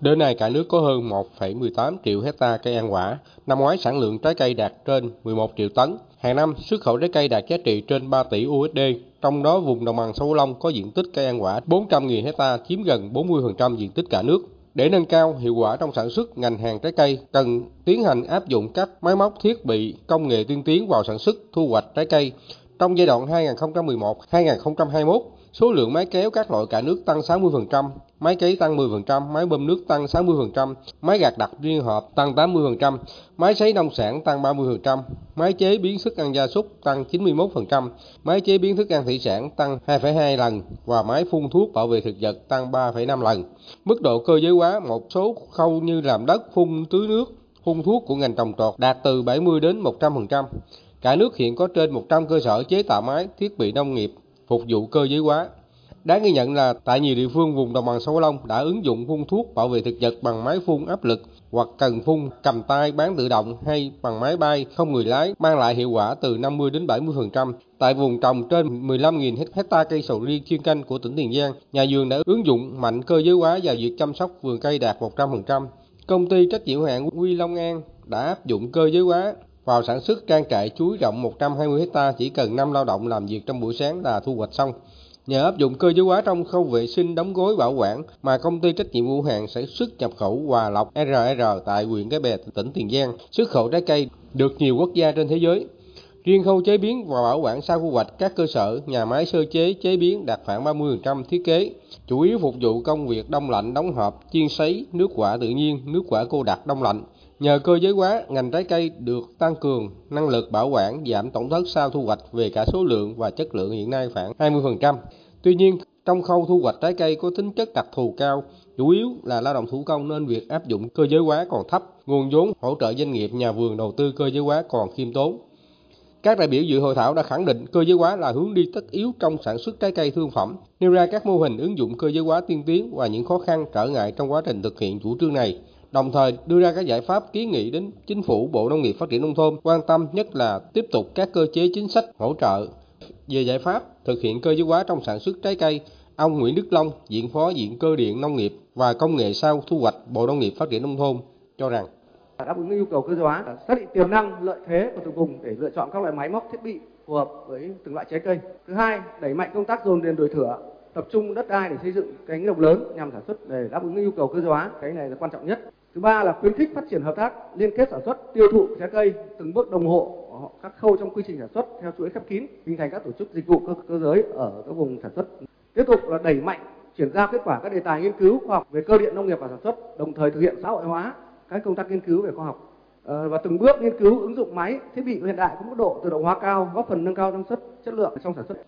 Đến nay cả nước có hơn 1,18 triệu hecta cây ăn quả. Năm ngoái sản lượng trái cây đạt trên 11 triệu tấn. Hàng năm xuất khẩu trái cây đạt giá trị trên 3 tỷ USD. Trong đó vùng đồng bằng sông Long có diện tích cây ăn quả 400.000 hecta chiếm gần 40% diện tích cả nước. Để nâng cao hiệu quả trong sản xuất, ngành hàng trái cây cần tiến hành áp dụng các máy móc thiết bị công nghệ tiên tiến vào sản xuất thu hoạch trái cây. Trong giai đoạn 2011-2021, số lượng máy kéo các loại cả nước tăng 60%, máy cấy tăng 10%, máy bơm nước tăng 60%, máy gạt đặt liên hợp tăng 80%, máy sấy nông sản tăng 30%, máy chế biến thức ăn gia súc tăng 91%, máy chế biến thức ăn thủy sản tăng 2,2 lần và máy phun thuốc bảo vệ thực vật tăng 3,5 lần. Mức độ cơ giới hóa một số khâu như làm đất, phun tưới nước, phun thuốc của ngành trồng trọt đạt từ 70 đến 100%. Cả nước hiện có trên 100 cơ sở chế tạo máy, thiết bị nông nghiệp phục vụ cơ giới hóa. Đáng ghi nhận là tại nhiều địa phương vùng đồng bằng sông Cửu Long đã ứng dụng phun thuốc bảo vệ thực vật bằng máy phun áp lực hoặc cần phun cầm tay bán tự động hay bằng máy bay không người lái mang lại hiệu quả từ 50 đến 70%. Tại vùng trồng trên 15.000 hecta cây sầu riêng chuyên canh của tỉnh Tiền Giang, nhà vườn đã ứng dụng mạnh cơ giới hóa vào việc chăm sóc vườn cây đạt 100%. Công ty trách nhiệm hữu hạn Quy Long An đã áp dụng cơ giới hóa vào sản xuất trang trại chuối rộng 120 hecta chỉ cần 5 lao động làm việc trong buổi sáng là thu hoạch xong. Nhờ áp dụng cơ giới hóa trong khâu vệ sinh đóng gói bảo quản mà công ty trách nhiệm hữu hạn sản xuất nhập khẩu Hòa Lộc RR tại huyện Cái Bè, tỉnh Tiền Giang xuất khẩu trái cây được nhiều quốc gia trên thế giới. Riêng khâu chế biến và bảo quản sau thu hoạch các cơ sở, nhà máy sơ chế chế biến đạt khoảng 30% thiết kế, chủ yếu phục vụ công việc đông lạnh, đóng hộp, chiên sấy, nước quả tự nhiên, nước quả cô đặc đông lạnh. Nhờ cơ giới hóa, ngành trái cây được tăng cường năng lực bảo quản, giảm tổn thất sau thu hoạch về cả số lượng và chất lượng hiện nay khoảng 20%. Tuy nhiên, trong khâu thu hoạch trái cây có tính chất đặc thù cao, chủ yếu là lao động thủ công nên việc áp dụng cơ giới hóa còn thấp, nguồn vốn hỗ trợ doanh nghiệp nhà vườn đầu tư cơ giới hóa còn khiêm tốn. Các đại biểu dự hội thảo đã khẳng định cơ giới hóa là hướng đi tất yếu trong sản xuất trái cây thương phẩm, nêu ra các mô hình ứng dụng cơ giới hóa tiên tiến và những khó khăn trở ngại trong quá trình thực hiện chủ trương này đồng thời đưa ra các giải pháp kiến nghị đến chính phủ Bộ Nông nghiệp Phát triển nông thôn quan tâm nhất là tiếp tục các cơ chế chính sách hỗ trợ về giải pháp thực hiện cơ giới hóa trong sản xuất trái cây. Ông Nguyễn Đức Long, Viện Phó Viện Cơ điện Nông nghiệp và Công nghệ sau thu hoạch Bộ Nông nghiệp Phát triển nông thôn cho rằng đáp ứng yêu cầu cơ giới hóa, xác định tiềm năng, lợi thế của từng vùng để lựa chọn các loại máy móc thiết bị phù hợp với từng loại trái cây. Thứ hai, đẩy mạnh công tác dồn điền đổi thửa, tập trung đất đai để xây dựng cánh đồng lớn nhằm sản xuất để đáp ứng yêu cầu cơ giới hóa. Cái này là quan trọng nhất. Thứ ba là khuyến khích phát triển hợp tác liên kết sản xuất tiêu thụ trái cây từng bước đồng hộ các khâu trong quy trình sản xuất theo chuỗi khép kín hình thành các tổ chức dịch vụ cơ, cơ giới ở các vùng sản xuất. Tiếp tục là đẩy mạnh chuyển giao kết quả các đề tài nghiên cứu khoa học về cơ điện nông nghiệp và sản xuất đồng thời thực hiện xã hội hóa các công tác nghiên cứu về khoa học. Ờ, và từng bước nghiên cứu ứng dụng máy thiết bị hiện đại có mức độ tự động hóa cao góp phần nâng cao năng suất chất lượng trong sản xuất.